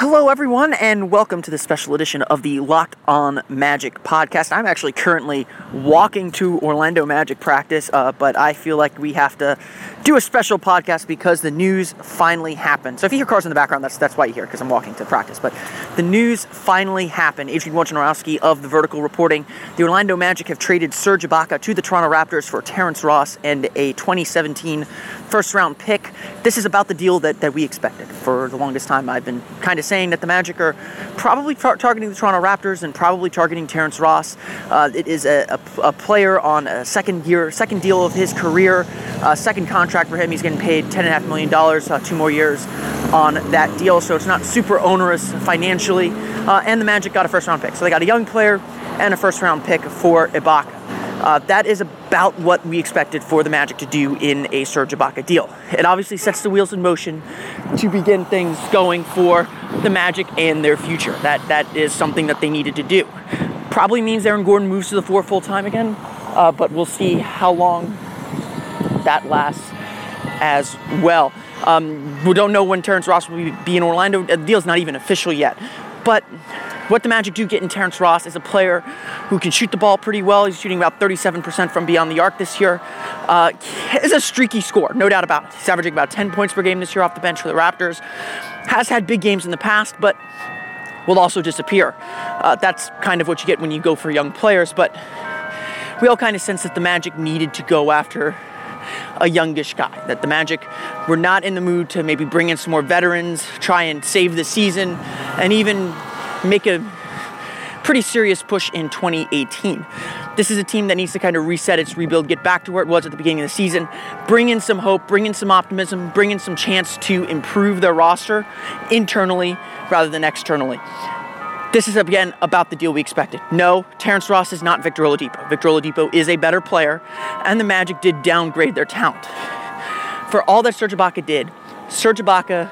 Hello, everyone, and welcome to the special edition of the Locked On Magic podcast. I'm actually currently walking to Orlando Magic practice, uh, but I feel like we have to do a special podcast because the news finally happened. So if you hear cars in the background, that's that's why you hear because I'm walking to practice. But the news finally happened. Adrian Wojnarowski of the Vertical reporting: the Orlando Magic have traded Serge Ibaka to the Toronto Raptors for Terrence Ross and a 2017 first round pick. This is about the deal that, that we expected. For the longest time, I've been kind of saying that the Magic are probably tar- targeting the Toronto Raptors and probably targeting Terrence Ross. Uh, it is a, a, a, player on a second year, second deal of his career, uh, second contract for him. He's getting paid $10.5 million, uh, two more years on that deal, so it's not super onerous financially. Uh, and the Magic got a first round pick. So they got a young player and a first round pick for Ibaka. Uh, that is about what we expected for the Magic to do in a Serge Ibaka deal. It obviously sets the wheels in motion to begin things going for the Magic and their future. That that is something that they needed to do. Probably means Aaron Gordon moves to the four full time again, uh, but we'll see how long that lasts as well. Um, we don't know when Terrence Ross will be in Orlando. The deal's not even official yet, but what the Magic do get in Terrence Ross is a player who can shoot the ball pretty well. He's shooting about 37% from beyond the arc this year. Uh, is a streaky score, no doubt about it. He's averaging about 10 points per game this year off the bench for the Raptors. Has had big games in the past, but will also disappear. Uh, that's kind of what you get when you go for young players, but we all kind of sense that the Magic needed to go after a youngish guy. That the Magic were not in the mood to maybe bring in some more veterans, try and save the season, and even make a pretty serious push in 2018. This is a team that needs to kind of reset its rebuild, get back to where it was at the beginning of the season, bring in some hope, bring in some optimism, bring in some chance to improve their roster internally rather than externally. This is again about the deal we expected. No, Terrence Ross is not Victor Oladipo. Victor Oladipo is a better player, and the Magic did downgrade their talent. For all that Serge Ibaka did, Serge Ibaka,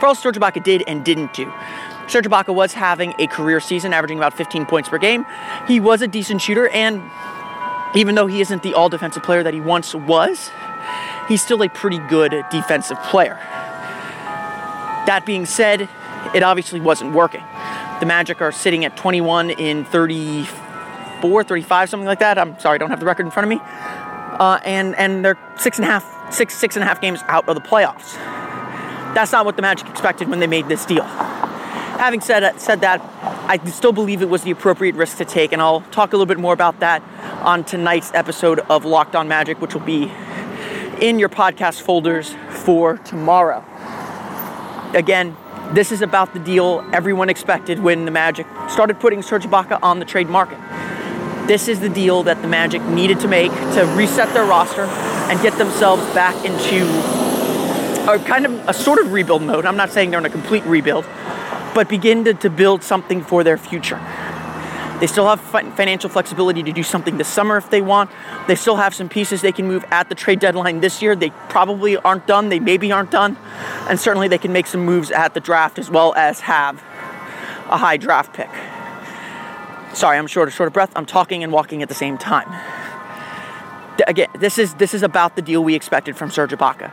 for all Serge did and didn't do, Serge was having a career season, averaging about 15 points per game. He was a decent shooter, and even though he isn't the all defensive player that he once was, he's still a pretty good defensive player. That being said, it obviously wasn't working. The Magic are sitting at 21 in 34, 35, something like that. I'm sorry, I don't have the record in front of me. Uh, and and they're six and a half, six six and a half games out of the playoffs. That's not what the Magic expected when they made this deal. Having said, said that, I still believe it was the appropriate risk to take, and I'll talk a little bit more about that on tonight's episode of Locked On Magic, which will be in your podcast folders for tomorrow. Again, this is about the deal everyone expected when the Magic started putting Serge Ibaka on the trade market. This is the deal that the Magic needed to make to reset their roster and get themselves back into a kind of a sort of rebuild mode. I'm not saying they're in a complete rebuild, but begin to, to build something for their future. They still have financial flexibility to do something this summer if they want. They still have some pieces they can move at the trade deadline this year. They probably aren't done, they maybe aren't done. And certainly they can make some moves at the draft as well as have a high draft pick. Sorry, I'm short, short of breath. I'm talking and walking at the same time. Again, this is this is about the deal we expected from Serge Ibaka.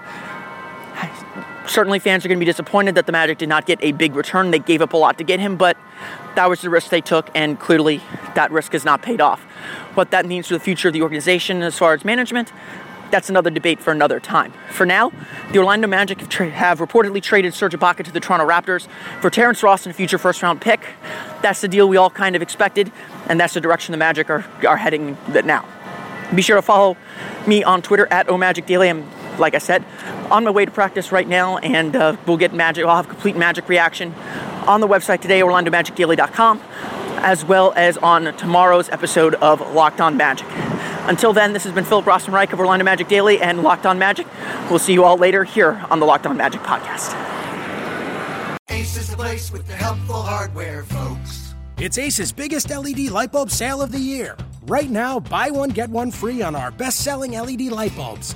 Certainly, fans are going to be disappointed that the Magic did not get a big return. They gave up a lot to get him, but that was the risk they took, and clearly that risk has not paid off. What that means for the future of the organization as far as management, that's another debate for another time. For now, the Orlando Magic have, tra- have, reportedly traded Serge Ibaka to the Toronto Raptors for Terrence Ross and a future first-round pick. That's the deal we all kind of expected, and that's the direction the Magic are, are heading now. Be sure to follow me on Twitter at OMagicDaily. I'm like I said, on my way to practice right now, and uh, we'll get magic. I'll have complete magic reaction on the website today, OrlandoMagicDaily.com, as well as on tomorrow's episode of Locked On Magic. Until then, this has been Philip Rossman-Reich of Orlando Magic Daily and Locked On Magic. We'll see you all later here on the Locked On Magic podcast. Ace is the place with the helpful hardware, folks. It's Ace's biggest LED light bulb sale of the year. Right now, buy one, get one free on our best selling LED light bulbs.